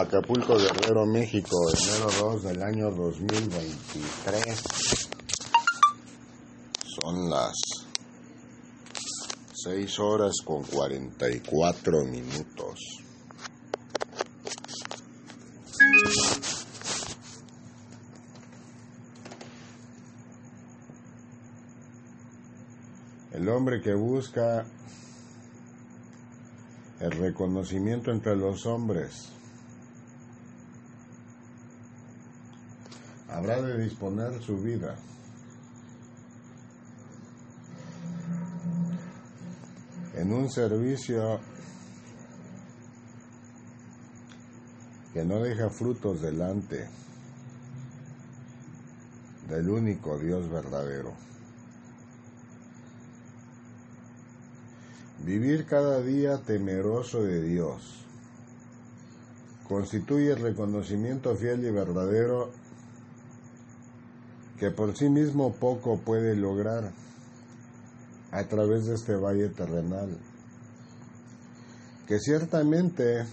Acapulco, Guerrero, México, enero 2 del año 2023. Son las 6 horas con 44 minutos. El hombre que busca el reconocimiento entre los hombres habrá de disponer su vida en un servicio que no deja frutos delante del único Dios verdadero. Vivir cada día temeroso de Dios constituye el reconocimiento fiel y verdadero que por sí mismo poco puede lograr a través de este valle terrenal, que ciertamente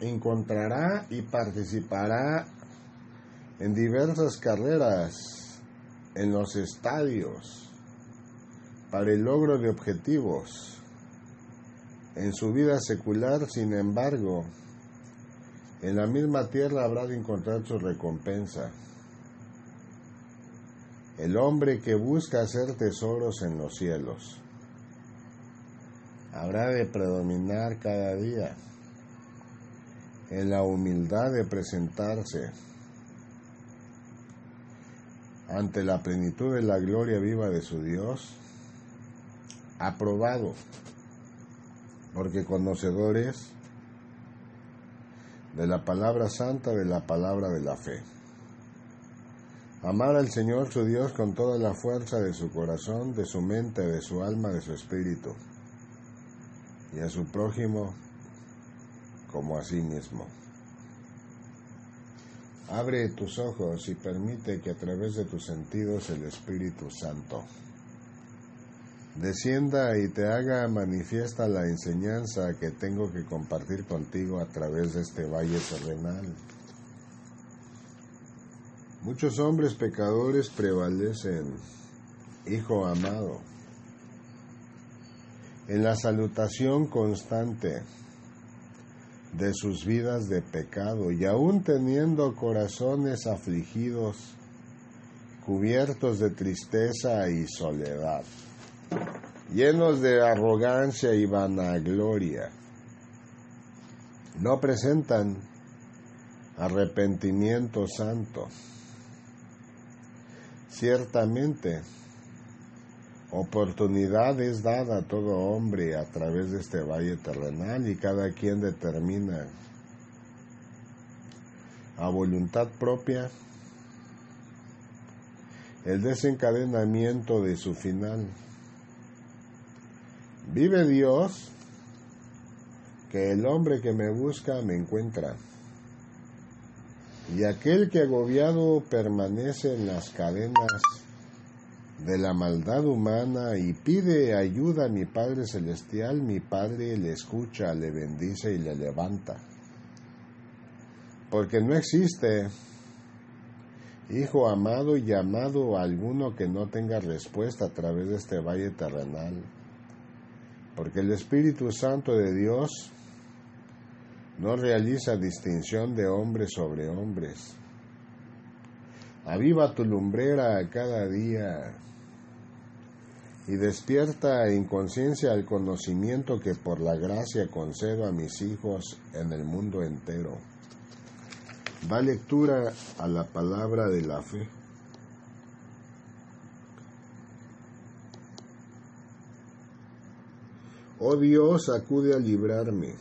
encontrará y participará en diversas carreras en los estadios para el logro de objetivos. En su vida secular, sin embargo, en la misma tierra habrá de encontrar su recompensa. El hombre que busca hacer tesoros en los cielos habrá de predominar cada día en la humildad de presentarse ante la plenitud de la gloria viva de su Dios, aprobado, porque conocedores de la palabra santa, de la palabra de la fe. Amar al Señor su Dios con toda la fuerza de su corazón, de su mente, de su alma, de su espíritu, y a su prójimo como a sí mismo. Abre tus ojos y permite que a través de tus sentidos el Espíritu Santo descienda y te haga manifiesta la enseñanza que tengo que compartir contigo a través de este valle terrenal. Muchos hombres pecadores prevalecen, hijo amado, en la salutación constante de sus vidas de pecado y aún teniendo corazones afligidos, cubiertos de tristeza y soledad, llenos de arrogancia y vanagloria, no presentan arrepentimiento santo Ciertamente, oportunidad es dada a todo hombre a través de este valle terrenal y cada quien determina a voluntad propia el desencadenamiento de su final. Vive Dios que el hombre que me busca me encuentra. Y aquel que agobiado permanece en las cadenas de la maldad humana y pide ayuda a mi Padre Celestial, mi Padre le escucha, le bendice y le levanta. Porque no existe hijo amado y llamado alguno que no tenga respuesta a través de este valle terrenal. Porque el Espíritu Santo de Dios no realiza distinción de hombres sobre hombres. Aviva tu lumbrera cada día y despierta en conciencia el conocimiento que por la gracia concedo a mis hijos en el mundo entero. Va lectura a la palabra de la fe. Oh Dios, acude a librarme.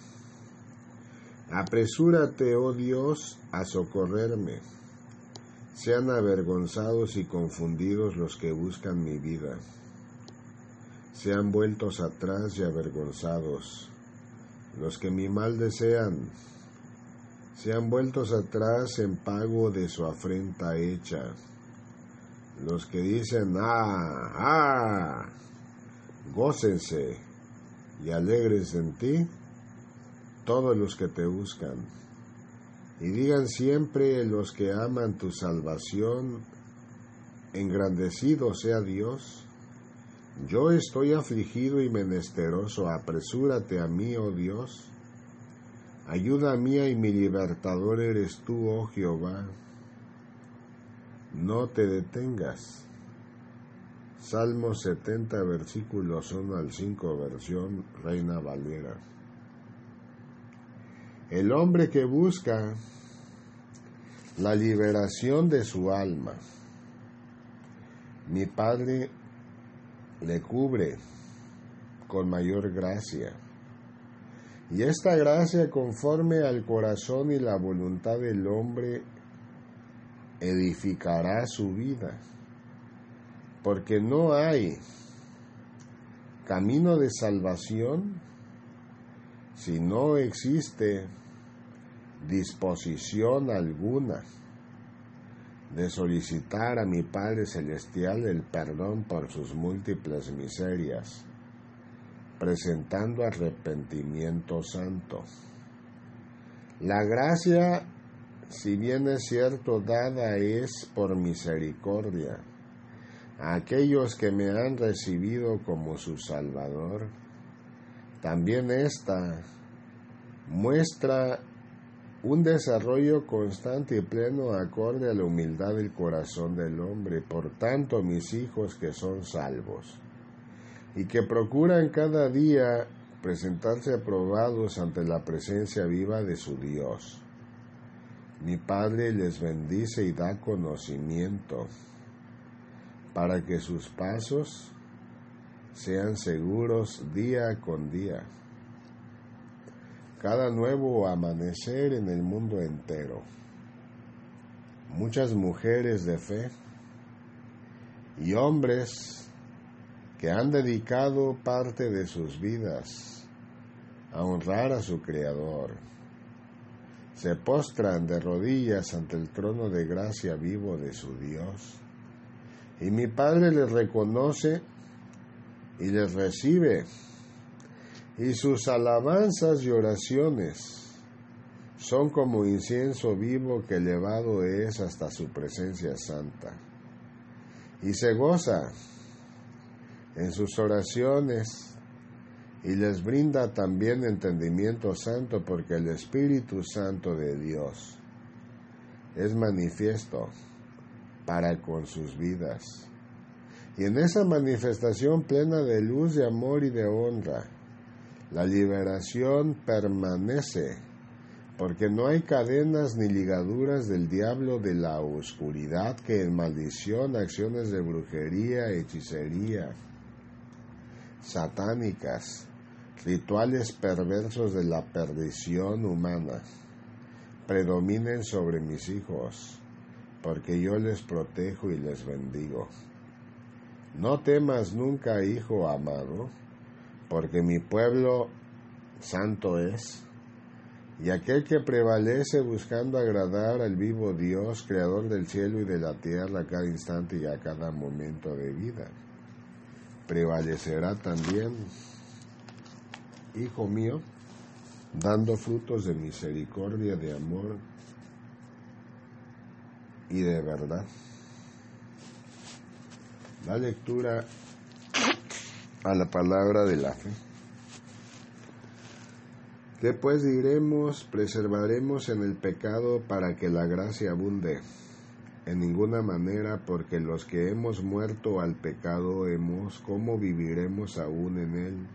Apresúrate, oh Dios, a socorrerme. Sean avergonzados y confundidos los que buscan mi vida. Sean vueltos atrás y avergonzados los que mi mal desean. Sean vueltos atrás en pago de su afrenta hecha. Los que dicen, ah, ah, gócense y alegres en ti todos los que te buscan. Y digan siempre los que aman tu salvación, engrandecido sea Dios. Yo estoy afligido y menesteroso, apresúrate a mí, oh Dios. Ayuda mía y mi libertador eres tú, oh Jehová. No te detengas. Salmo 70, versículos 1 al 5, versión Reina Valera. El hombre que busca la liberación de su alma. Mi Padre le cubre con mayor gracia. Y esta gracia conforme al corazón y la voluntad del hombre edificará su vida porque no hay camino de salvación si no existe disposición alguna de solicitar a mi Padre Celestial el perdón por sus múltiples miserias, presentando arrepentimiento santo. La gracia, si bien es cierto, dada es por misericordia, a aquellos que me han recibido como su Salvador. También esta muestra un desarrollo constante y pleno acorde a la humildad del corazón del hombre. Por tanto, mis hijos que son salvos y que procuran cada día presentarse aprobados ante la presencia viva de su Dios. Mi Padre les bendice y da conocimiento para que sus pasos sean seguros día con día. Cada nuevo amanecer en el mundo entero. Muchas mujeres de fe y hombres que han dedicado parte de sus vidas a honrar a su Creador. Se postran de rodillas ante el trono de gracia vivo de su Dios y mi Padre les reconoce y les recibe. Y sus alabanzas y oraciones son como incienso vivo que elevado es hasta su presencia santa. Y se goza en sus oraciones y les brinda también entendimiento santo porque el Espíritu Santo de Dios es manifiesto para con sus vidas. Y en esa manifestación plena de luz, de amor y de honra, la liberación permanece, porque no hay cadenas ni ligaduras del diablo de la oscuridad que en maldición, acciones de brujería, hechicería, satánicas, rituales perversos de la perdición humana, predominen sobre mis hijos porque yo les protejo y les bendigo. No temas nunca, hijo amado, porque mi pueblo santo es, y aquel que prevalece buscando agradar al vivo Dios, creador del cielo y de la tierra a cada instante y a cada momento de vida, prevalecerá también, hijo mío, dando frutos de misericordia, de amor, y de verdad. La lectura a la palabra de la fe. ¿Qué pues diremos? Preservaremos en el pecado para que la gracia abunde. En ninguna manera, porque los que hemos muerto al pecado hemos, ¿cómo viviremos aún en él?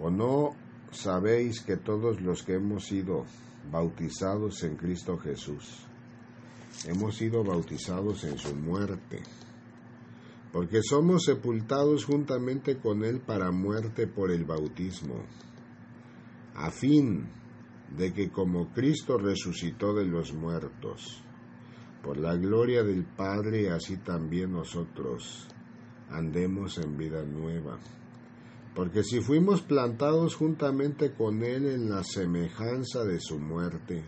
¿O no sabéis que todos los que hemos sido bautizados en Cristo Jesús, hemos sido bautizados en su muerte, porque somos sepultados juntamente con Él para muerte por el bautismo, a fin de que como Cristo resucitó de los muertos, por la gloria del Padre, así también nosotros andemos en vida nueva. Porque si fuimos plantados juntamente con Él en la semejanza de su muerte,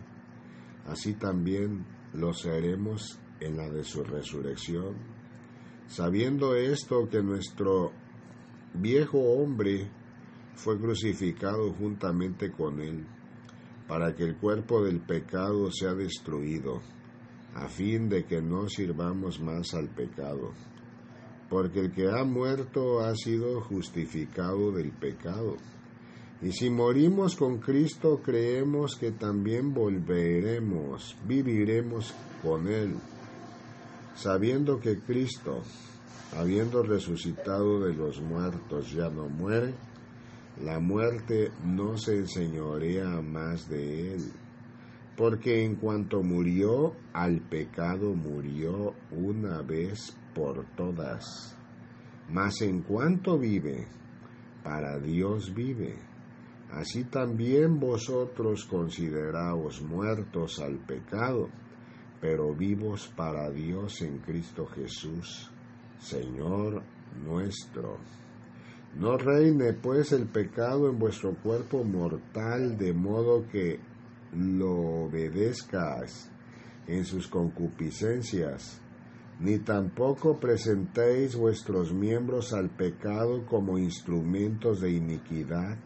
así también lo seremos en la de su resurrección, sabiendo esto que nuestro viejo hombre fue crucificado juntamente con él, para que el cuerpo del pecado sea destruido, a fin de que no sirvamos más al pecado. Porque el que ha muerto ha sido justificado del pecado. Y si morimos con Cristo, creemos que también volveremos, viviremos con Él, sabiendo que Cristo, habiendo resucitado de los muertos, ya no muere, la muerte no se enseñorea más de él, porque en cuanto murió, al pecado murió una vez por todas. Mas en cuanto vive, para Dios vive. Así también vosotros consideraos muertos al pecado, pero vivos para Dios en Cristo Jesús, Señor nuestro. No reine pues el pecado en vuestro cuerpo mortal, de modo que lo obedezcas en sus concupiscencias, ni tampoco presentéis vuestros miembros al pecado como instrumentos de iniquidad,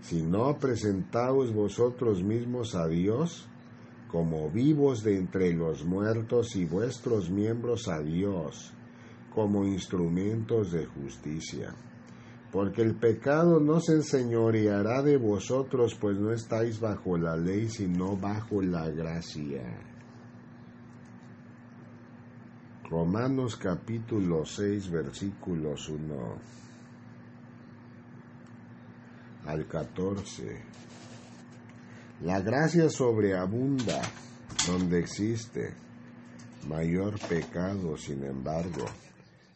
sino presentaos vosotros mismos a Dios como vivos de entre los muertos y vuestros miembros a Dios como instrumentos de justicia porque el pecado no se enseñoreará de vosotros, pues no estáis bajo la ley, sino bajo la gracia. Romanos capítulo 6 versículos 1 al 14. La gracia sobreabunda donde existe mayor pecado, sin embargo,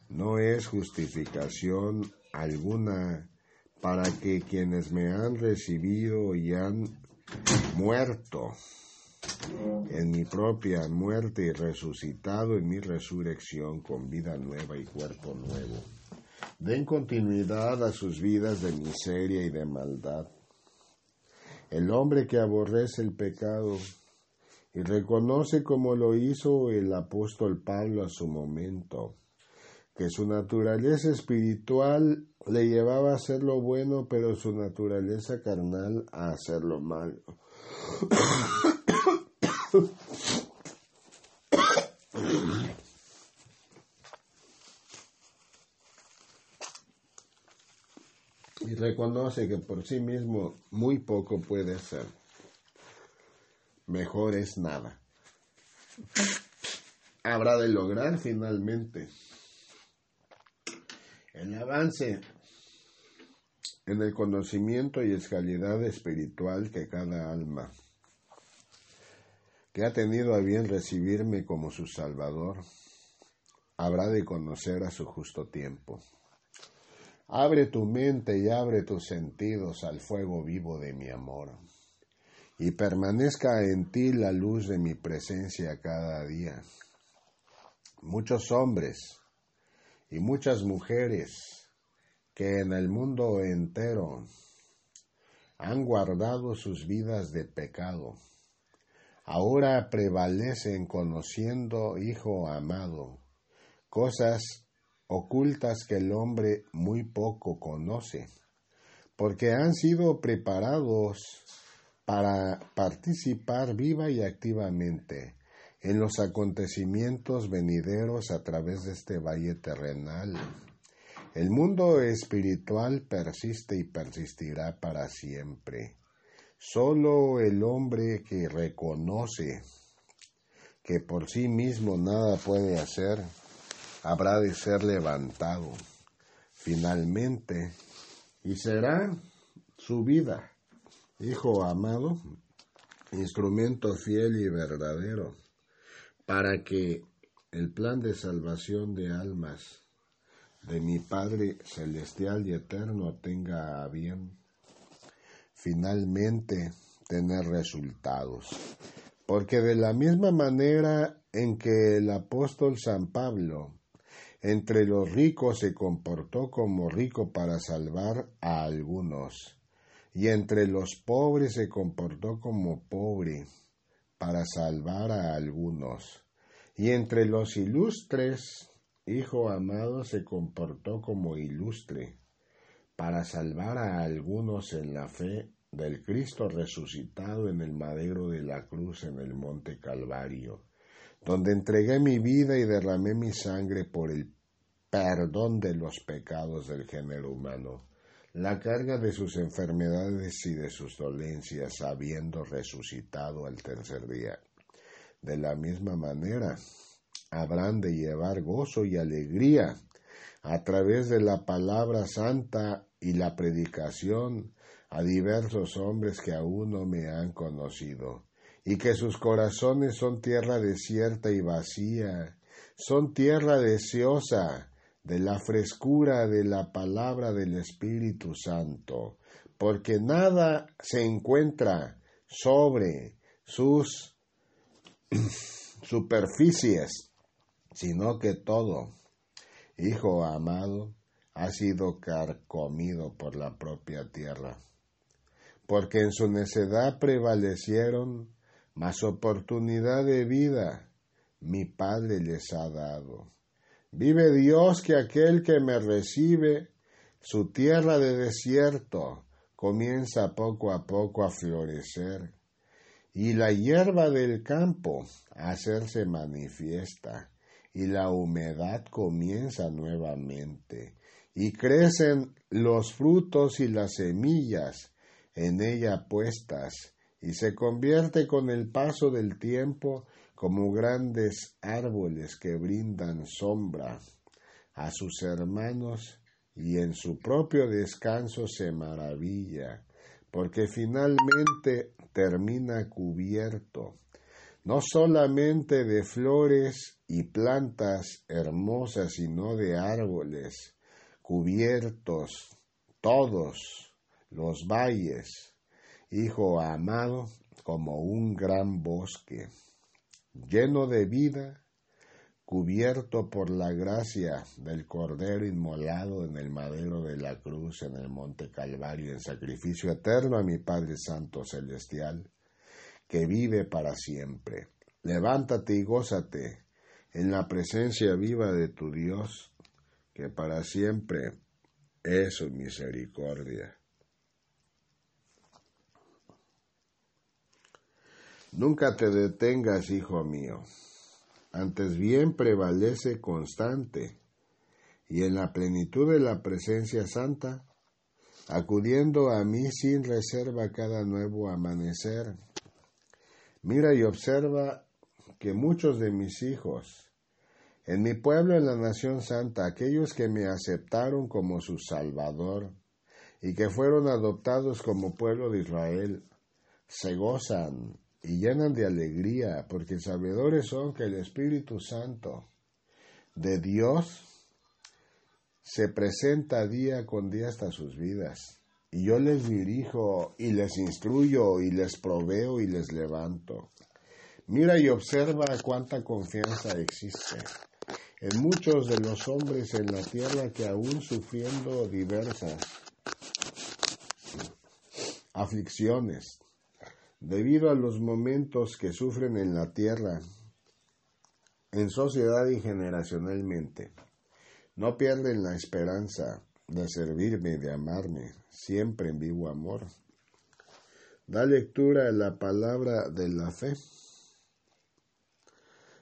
no es justificación alguna para que quienes me han recibido y han muerto en mi propia muerte y resucitado en mi resurrección con vida nueva y cuerpo nuevo. Den continuidad a sus vidas de miseria y de maldad. El hombre que aborrece el pecado y reconoce como lo hizo el apóstol Pablo a su momento, que su naturaleza espiritual le llevaba a hacer lo bueno, pero su naturaleza carnal a hacer lo malo. y reconoce que por sí mismo muy poco puede hacer. Mejor es nada. Habrá de lograr finalmente el avance en el conocimiento y escalidad espiritual que cada alma que ha tenido a bien recibirme como su Salvador, habrá de conocer a su justo tiempo. Abre tu mente y abre tus sentidos al fuego vivo de mi amor, y permanezca en ti la luz de mi presencia cada día. Muchos hombres y muchas mujeres que en el mundo entero han guardado sus vidas de pecado, ahora prevalecen conociendo, Hijo amado, cosas ocultas que el hombre muy poco conoce, porque han sido preparados para participar viva y activamente en los acontecimientos venideros a través de este valle terrenal. El mundo espiritual persiste y persistirá para siempre. Solo el hombre que reconoce que por sí mismo nada puede hacer, habrá de ser levantado finalmente y será su vida, hijo amado, instrumento fiel y verdadero para que el plan de salvación de almas de mi Padre Celestial y Eterno tenga a bien finalmente tener resultados. Porque de la misma manera en que el apóstol San Pablo entre los ricos se comportó como rico para salvar a algunos, y entre los pobres se comportó como pobre para salvar a algunos. Y entre los ilustres, hijo amado se comportó como ilustre, para salvar a algunos en la fe del Cristo resucitado en el madero de la cruz en el monte Calvario, donde entregué mi vida y derramé mi sangre por el perdón de los pecados del género humano, la carga de sus enfermedades y de sus dolencias, habiendo resucitado al tercer día. De la misma manera, habrán de llevar gozo y alegría a través de la palabra santa y la predicación a diversos hombres que aún no me han conocido, y que sus corazones son tierra desierta y vacía, son tierra deseosa de la frescura de la palabra del Espíritu Santo, porque nada se encuentra sobre sus superficies, sino que todo, hijo amado, ha sido carcomido por la propia tierra porque en su necedad prevalecieron, más oportunidad de vida mi Padre les ha dado. Vive Dios que aquel que me recibe, su tierra de desierto comienza poco a poco a florecer, y la hierba del campo a hacerse manifiesta, y la humedad comienza nuevamente, y crecen los frutos y las semillas, en ella puestas, y se convierte con el paso del tiempo como grandes árboles que brindan sombra a sus hermanos y en su propio descanso se maravilla, porque finalmente termina cubierto, no solamente de flores y plantas hermosas, sino de árboles, cubiertos todos los valles, hijo amado, como un gran bosque, lleno de vida, cubierto por la gracia del Cordero inmolado en el madero de la cruz en el monte Calvario en sacrificio eterno a mi Padre Santo Celestial, que vive para siempre. Levántate y gózate en la presencia viva de tu Dios, que para siempre es su misericordia. Nunca te detengas, hijo mío. Antes bien prevalece constante y en la plenitud de la presencia santa, acudiendo a mí sin reserva cada nuevo amanecer. Mira y observa que muchos de mis hijos, en mi pueblo, en la nación santa, aquellos que me aceptaron como su Salvador y que fueron adoptados como pueblo de Israel, se gozan y llenan de alegría, porque sabedores son que el Espíritu Santo de Dios se presenta día con día hasta sus vidas. Y yo les dirijo y les instruyo y les proveo y les levanto. Mira y observa cuánta confianza existe en muchos de los hombres en la tierra que aún sufriendo diversas aflicciones, debido a los momentos que sufren en la tierra, en sociedad y generacionalmente. No pierden la esperanza de servirme, de amarme, siempre en vivo amor. Da lectura a la palabra de la fe.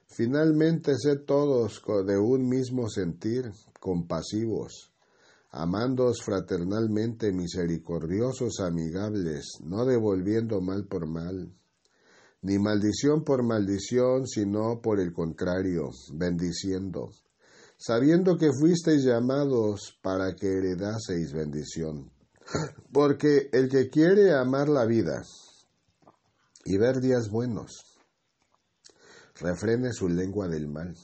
Finalmente, sé todos de un mismo sentir, compasivos, amándoos fraternalmente, misericordiosos, amigables, no devolviendo mal por mal, ni maldición por maldición, sino por el contrario, bendiciendo, sabiendo que fuisteis llamados para que heredaseis bendición. Porque el que quiere amar la vida y ver días buenos, refrene su lengua del mal,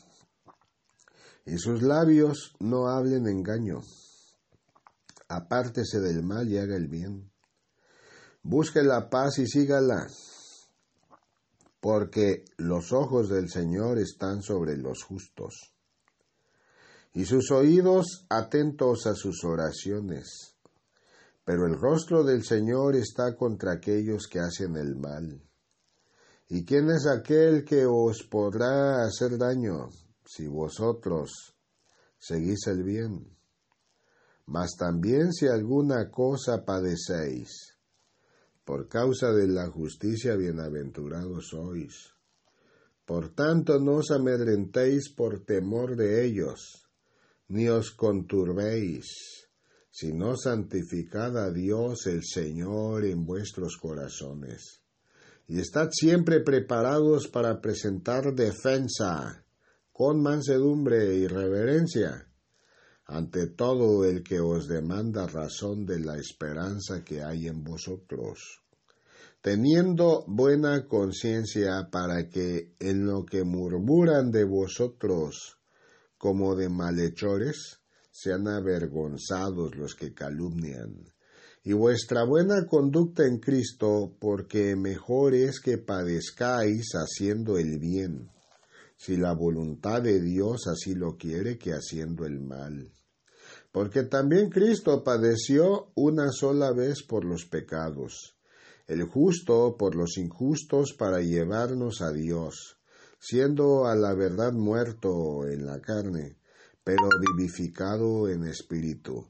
y sus labios no hablen engaño apártese del mal y haga el bien. Busque la paz y sígala, porque los ojos del Señor están sobre los justos, y sus oídos atentos a sus oraciones. Pero el rostro del Señor está contra aquellos que hacen el mal. ¿Y quién es aquel que os podrá hacer daño si vosotros seguís el bien? Mas también si alguna cosa padecéis, por causa de la justicia bienaventurados sois. Por tanto no os amedrentéis por temor de ellos, ni os conturbéis, sino santificad a Dios el Señor en vuestros corazones. Y estad siempre preparados para presentar defensa con mansedumbre y reverencia ante todo el que os demanda razón de la esperanza que hay en vosotros, teniendo buena conciencia para que en lo que murmuran de vosotros como de malhechores, sean avergonzados los que calumnian. Y vuestra buena conducta en Cristo, porque mejor es que padezcáis haciendo el bien, si la voluntad de Dios así lo quiere, que haciendo el mal porque también Cristo padeció una sola vez por los pecados, el justo por los injustos para llevarnos a Dios, siendo a la verdad muerto en la carne, pero vivificado en espíritu,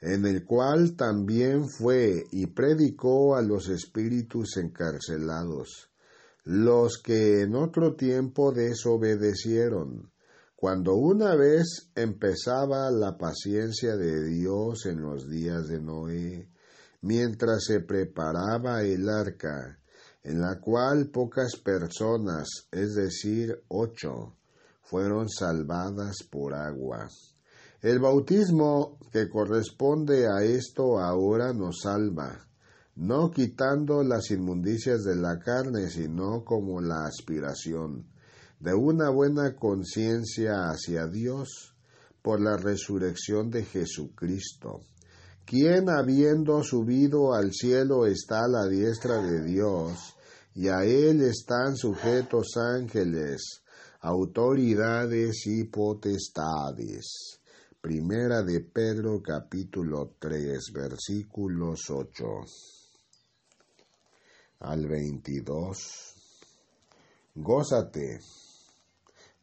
en el cual también fue y predicó a los espíritus encarcelados, los que en otro tiempo desobedecieron, cuando una vez empezaba la paciencia de Dios en los días de Noé, mientras se preparaba el arca, en la cual pocas personas, es decir, ocho, fueron salvadas por agua. El bautismo que corresponde a esto ahora nos salva, no quitando las inmundicias de la carne, sino como la aspiración de una buena conciencia hacia Dios por la resurrección de Jesucristo, quien habiendo subido al cielo está a la diestra de Dios, y a él están sujetos ángeles, autoridades y potestades. Primera de Pedro capítulo 3 versículos 8 al 22. Gózate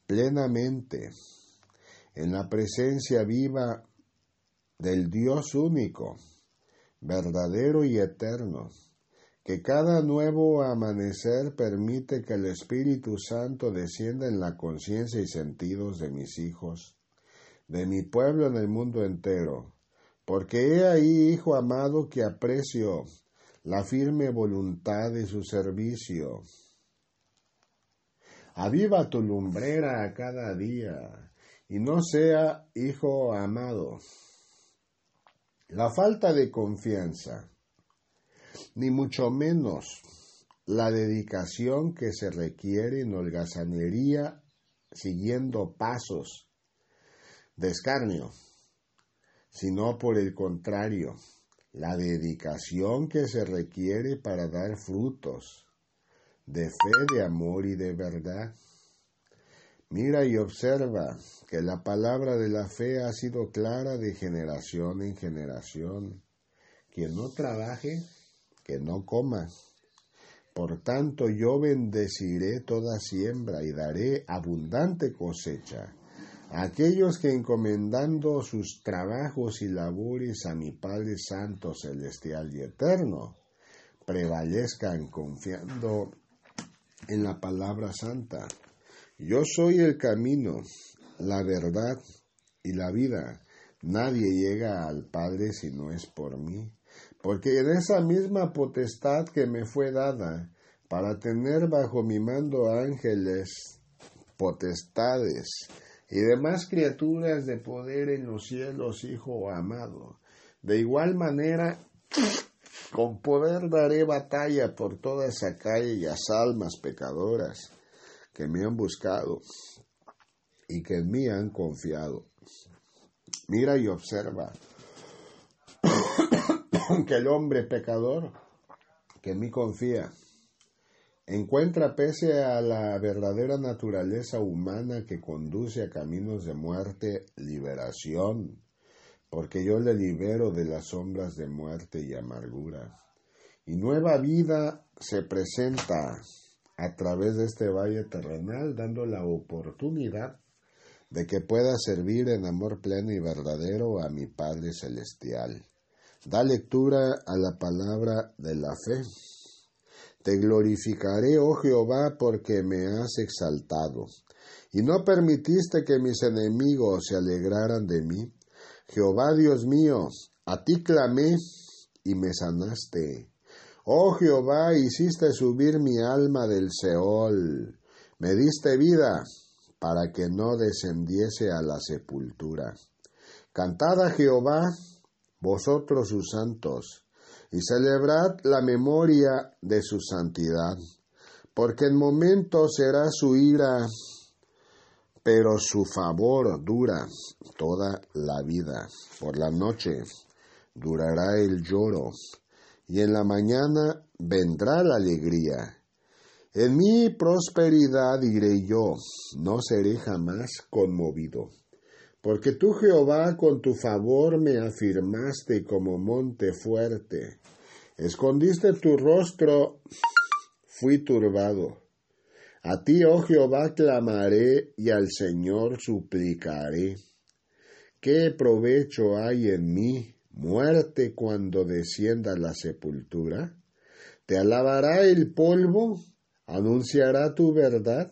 plenamente en la presencia viva del Dios único, verdadero y eterno, que cada nuevo amanecer permite que el Espíritu Santo descienda en la conciencia y sentidos de mis hijos, de mi pueblo en el mundo entero, porque he ahí, Hijo amado, que aprecio la firme voluntad de su servicio, Aviva tu lumbrera cada día y no sea hijo amado. La falta de confianza, ni mucho menos la dedicación que se requiere en holgazanería siguiendo pasos de escarnio, sino por el contrario, la dedicación que se requiere para dar frutos de fe, de amor y de verdad. Mira y observa que la palabra de la fe ha sido clara de generación en generación. Quien no trabaje, que no coma. Por tanto, yo bendeciré toda siembra y daré abundante cosecha a aquellos que encomendando sus trabajos y labores a mi Padre Santo, Celestial y Eterno, prevalezcan confiando en la palabra santa. Yo soy el camino, la verdad y la vida. Nadie llega al Padre si no es por mí. Porque en esa misma potestad que me fue dada para tener bajo mi mando ángeles, potestades y demás criaturas de poder en los cielos, Hijo amado. De igual manera, con poder daré batalla por todas aquellas almas pecadoras que me han buscado y que en mí han confiado. Mira y observa que el hombre pecador que en mí confía encuentra pese a la verdadera naturaleza humana que conduce a caminos de muerte, liberación, porque yo le libero de las sombras de muerte y amargura. Y nueva vida se presenta a través de este valle terrenal, dando la oportunidad de que pueda servir en amor pleno y verdadero a mi Padre Celestial. Da lectura a la palabra de la fe. Te glorificaré, oh Jehová, porque me has exaltado, y no permitiste que mis enemigos se alegraran de mí. Jehová Dios mío, a ti clamé y me sanaste. Oh Jehová, hiciste subir mi alma del Seol, me diste vida para que no descendiese a la sepultura. Cantad a Jehová, vosotros sus santos, y celebrad la memoria de su santidad, porque en momento será su ira, pero su favor dura toda la vida. Por la noche durará el lloro, y en la mañana vendrá la alegría. En mi prosperidad iré yo, no seré jamás conmovido. Porque tú, Jehová, con tu favor me afirmaste como monte fuerte. Escondiste tu rostro, fui turbado. A ti, oh Jehová, clamaré y al Señor suplicaré. ¿Qué provecho hay en mí, muerte, cuando descienda la sepultura? ¿Te alabará el polvo? ¿Anunciará tu verdad?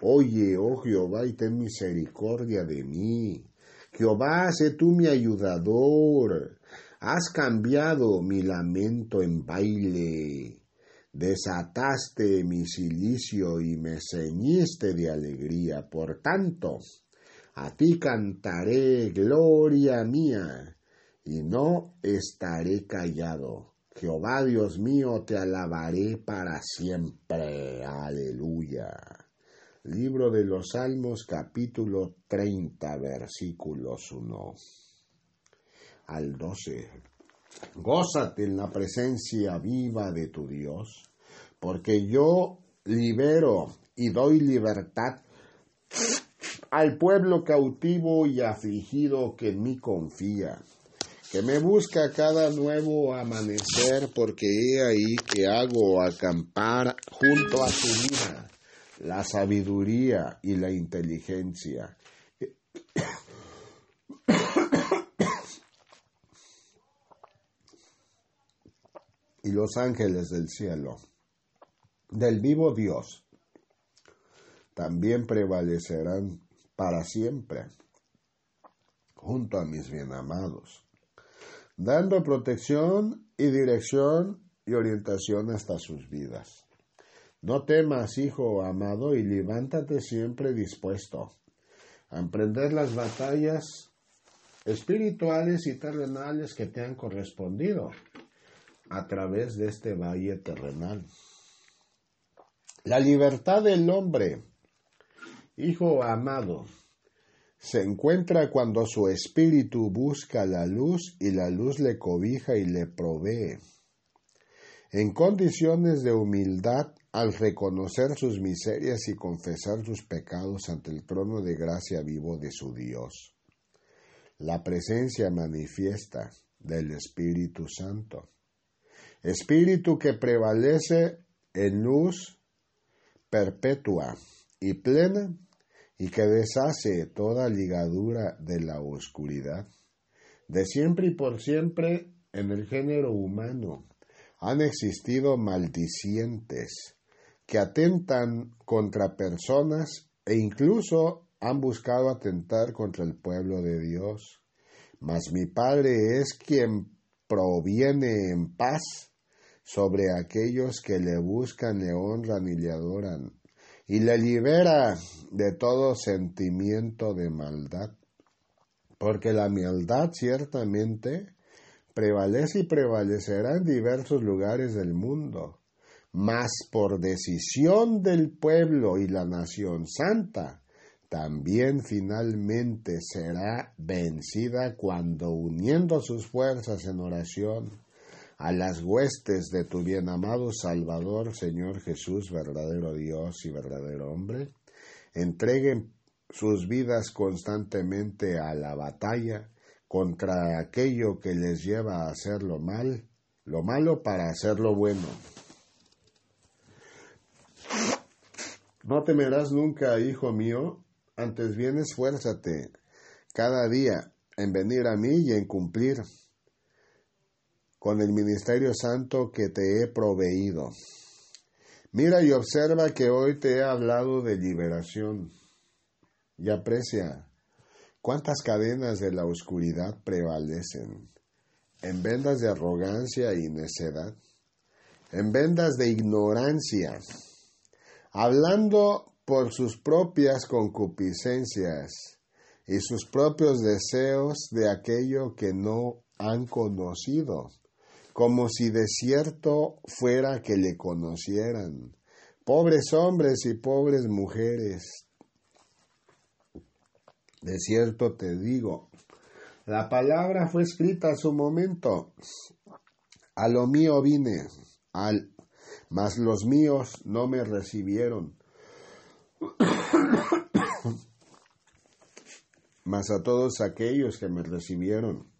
Oye, oh Jehová, y ten misericordia de mí. Jehová, sé tú mi ayudador. Has cambiado mi lamento en baile. Desataste mi silicio y me ceñiste de alegría. Por tanto, a ti cantaré gloria mía, y no estaré callado. Jehová Dios mío, te alabaré para siempre. Aleluya. Libro de los Salmos capítulo 30 versículos 1 al 12. Gózate en la presencia viva de tu Dios, porque yo libero y doy libertad al pueblo cautivo y afligido que en mí confía, que me busca cada nuevo amanecer, porque he ahí que hago acampar junto a su vida la sabiduría y la inteligencia. Y los ángeles del cielo, del vivo Dios, también prevalecerán para siempre junto a mis bienamados, dando protección y dirección y orientación hasta sus vidas. No temas, hijo amado, y levántate siempre dispuesto a emprender las batallas espirituales y terrenales que te han correspondido a través de este valle terrenal. La libertad del hombre, hijo amado, se encuentra cuando su espíritu busca la luz y la luz le cobija y le provee. En condiciones de humildad al reconocer sus miserias y confesar sus pecados ante el trono de gracia vivo de su Dios. La presencia manifiesta del Espíritu Santo. Espíritu que prevalece en luz perpetua y plena y que deshace toda ligadura de la oscuridad. De siempre y por siempre en el género humano han existido maldicientes, que atentan contra personas e incluso han buscado atentar contra el pueblo de Dios. Mas mi Padre es quien proviene en paz sobre aquellos que le buscan, le honran y le adoran, y le libera de todo sentimiento de maldad. Porque la maldad ciertamente prevalece y prevalecerá en diversos lugares del mundo mas por decisión del pueblo y la nación santa, también finalmente será vencida cuando uniendo sus fuerzas en oración a las huestes de tu bien amado Salvador, Señor Jesús, verdadero Dios y verdadero hombre, entreguen sus vidas constantemente a la batalla contra aquello que les lleva a hacer lo mal, lo malo para hacer lo bueno. No temerás nunca, hijo mío, Antes bien esfuérzate cada día en venir a mí y en cumplir con el ministerio santo que te he proveído. Mira y observa que hoy te he hablado de liberación. Y aprecia cuántas cadenas de la oscuridad prevalecen. En vendas de arrogancia y necedad, en vendas de ignorancia, hablando por sus propias concupiscencias y sus propios deseos de aquello que no han conocido como si de cierto fuera que le conocieran. Pobres hombres y pobres mujeres. De cierto te digo, la palabra fue escrita a su momento. A lo mío vine, al, mas los míos no me recibieron. mas a todos aquellos que me recibieron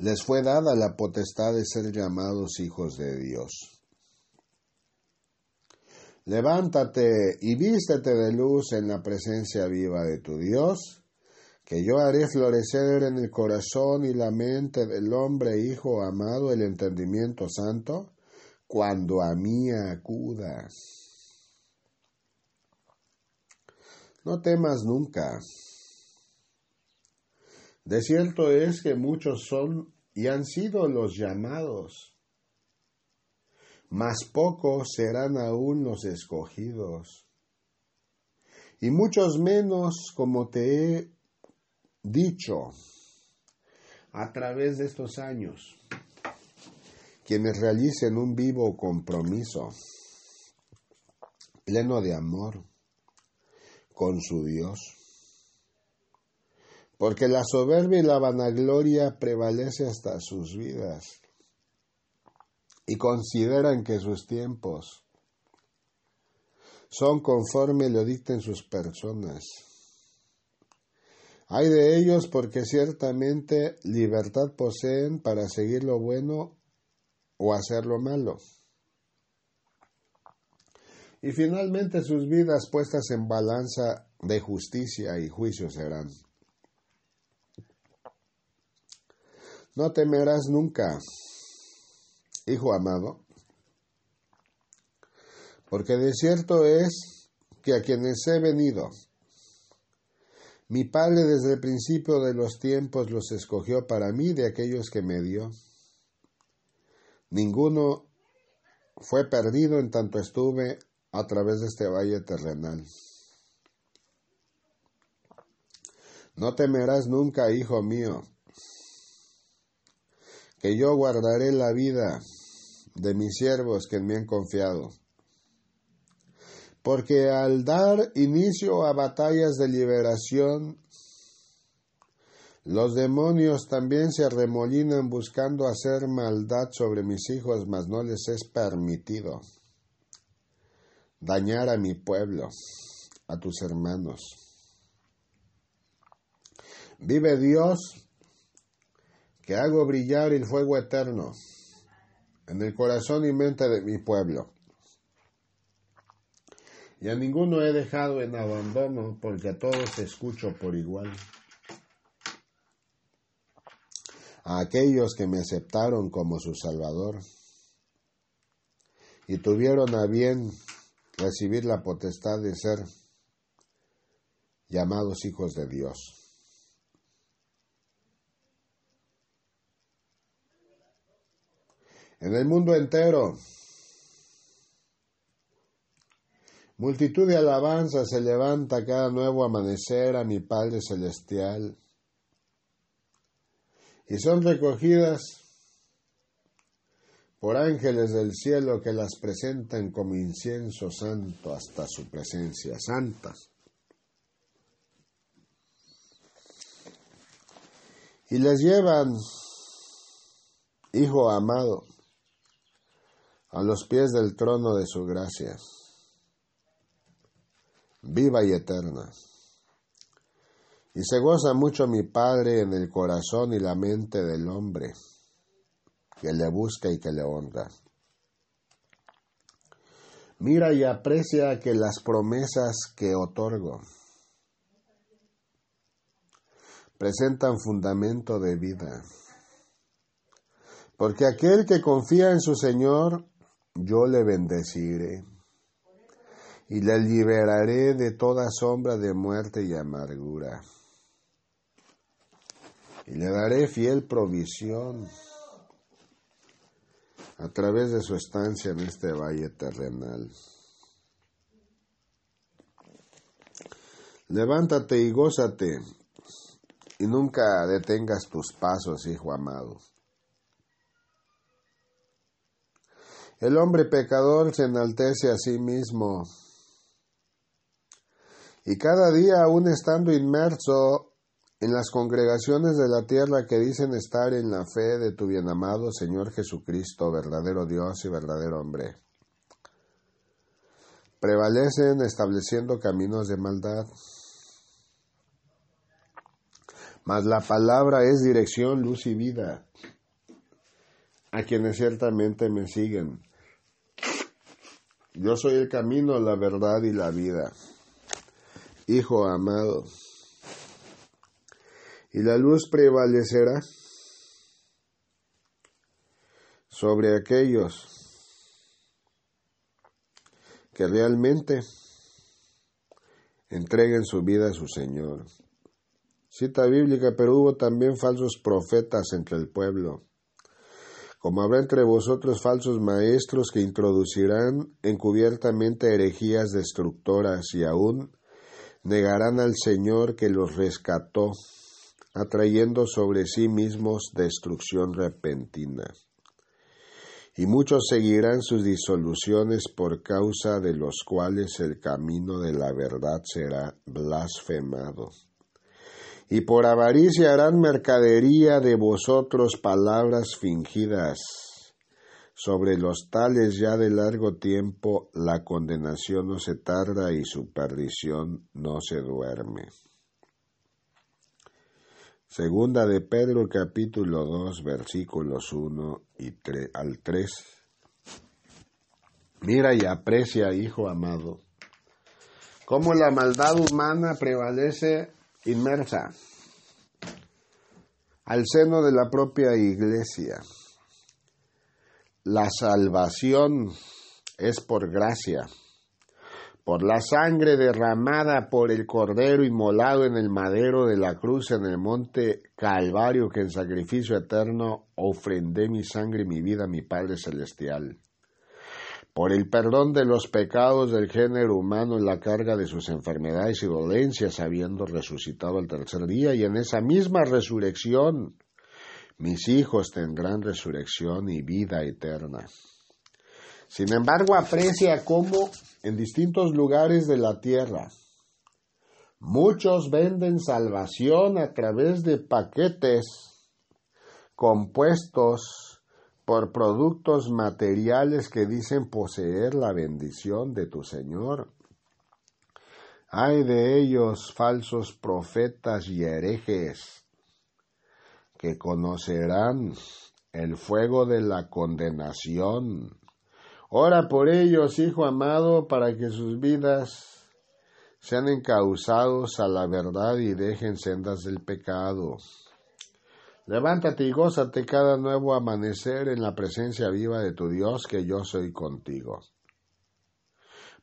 les fue dada la potestad de ser llamados hijos de Dios. Levántate y vístete de luz en la presencia viva de tu Dios, que yo haré florecer en el corazón y la mente del hombre hijo amado el entendimiento santo, cuando a mí acudas. No temas nunca de cierto es que muchos son y han sido los llamados, mas pocos serán aún los escogidos. Y muchos menos, como te he dicho, a través de estos años, quienes realicen un vivo compromiso, pleno de amor, con su Dios porque la soberbia y la vanagloria prevalece hasta sus vidas y consideran que sus tiempos son conforme lo dicten sus personas. Hay de ellos porque ciertamente libertad poseen para seguir lo bueno o hacer lo malo. Y finalmente sus vidas puestas en balanza de justicia y juicio serán. No temerás nunca, hijo amado, porque de cierto es que a quienes he venido, mi Padre desde el principio de los tiempos los escogió para mí de aquellos que me dio. Ninguno fue perdido en tanto estuve a través de este valle terrenal. No temerás nunca, hijo mío, que yo guardaré la vida de mis siervos que me han confiado. Porque al dar inicio a batallas de liberación, los demonios también se arremolinan buscando hacer maldad sobre mis hijos, mas no les es permitido dañar a mi pueblo, a tus hermanos. Vive Dios que hago brillar el fuego eterno en el corazón y mente de mi pueblo. Y a ninguno he dejado en abandono, porque a todos escucho por igual. A aquellos que me aceptaron como su Salvador y tuvieron a bien recibir la potestad de ser llamados hijos de Dios. En el mundo entero. Multitud de alabanzas se levanta cada nuevo amanecer a mi Padre Celestial y son recogidas por ángeles del cielo que las presentan como incienso santo hasta su presencia santa. Y les llevan, Hijo amado, a los pies del trono de su gracia, viva y eterna. Y se goza mucho mi Padre en el corazón y la mente del hombre, que le busca y que le honra. Mira y aprecia que las promesas que otorgo presentan fundamento de vida. Porque aquel que confía en su Señor, yo le bendeciré y le liberaré de toda sombra de muerte y amargura. Y le daré fiel provisión a través de su estancia en este valle terrenal. Levántate y gózate, y nunca detengas tus pasos, hijo amado. El hombre pecador se enaltece a sí mismo, y cada día, aún estando inmerso en las congregaciones de la tierra que dicen estar en la fe de tu bienamado Señor Jesucristo, verdadero Dios y verdadero hombre. Prevalecen estableciendo caminos de maldad. Mas la palabra es dirección, luz y vida a quienes ciertamente me siguen. Yo soy el camino, la verdad y la vida. Hijo amado, y la luz prevalecerá sobre aquellos que realmente entreguen su vida a su Señor. Cita bíblica, pero hubo también falsos profetas entre el pueblo, como habrá entre vosotros falsos maestros que introducirán encubiertamente herejías destructoras y aún negarán al Señor que los rescató atrayendo sobre sí mismos destrucción repentina. Y muchos seguirán sus disoluciones por causa de los cuales el camino de la verdad será blasfemado. Y por avaricia harán mercadería de vosotros palabras fingidas. Sobre los tales ya de largo tiempo la condenación no se tarda y su perdición no se duerme. Segunda de Pedro capítulo 2 versículos 1 y al 3. Mira y aprecia, hijo amado, cómo la maldad humana prevalece inmersa al seno de la propia iglesia. La salvación es por gracia por la sangre derramada por el Cordero inmolado en el madero de la cruz en el monte Calvario, que en sacrificio eterno ofrendé mi sangre y mi vida a mi Padre Celestial. Por el perdón de los pecados del género humano en la carga de sus enfermedades y dolencias, habiendo resucitado al tercer día, y en esa misma resurrección, mis hijos tendrán resurrección y vida eterna. Sin embargo, aprecia cómo en distintos lugares de la tierra muchos venden salvación a través de paquetes compuestos por productos materiales que dicen poseer la bendición de tu Señor. Hay de ellos falsos profetas y herejes que conocerán el fuego de la condenación Ora por ellos, Hijo amado, para que sus vidas sean encausados a la verdad y dejen sendas del pecado. Levántate y gózate cada nuevo amanecer en la presencia viva de tu Dios, que yo soy contigo.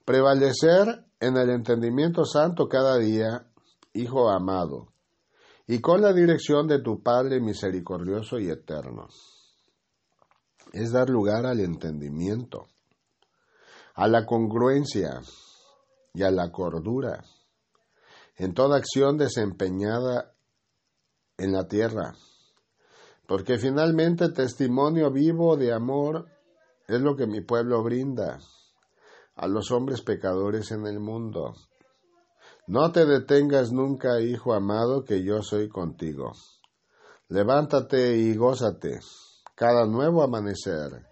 Prevalecer en el entendimiento santo cada día, Hijo amado, y con la dirección de tu Padre misericordioso y eterno. Es dar lugar al entendimiento a la congruencia y a la cordura en toda acción desempeñada en la tierra, porque finalmente testimonio vivo de amor es lo que mi pueblo brinda a los hombres pecadores en el mundo. No te detengas nunca, hijo amado, que yo soy contigo. Levántate y gózate cada nuevo amanecer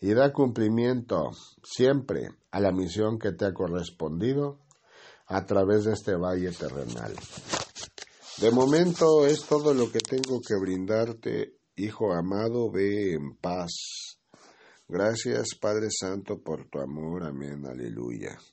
y da cumplimiento siempre a la misión que te ha correspondido a través de este valle terrenal. De momento es todo lo que tengo que brindarte, hijo amado, ve en paz. Gracias, Padre Santo, por tu amor. Amén. Aleluya.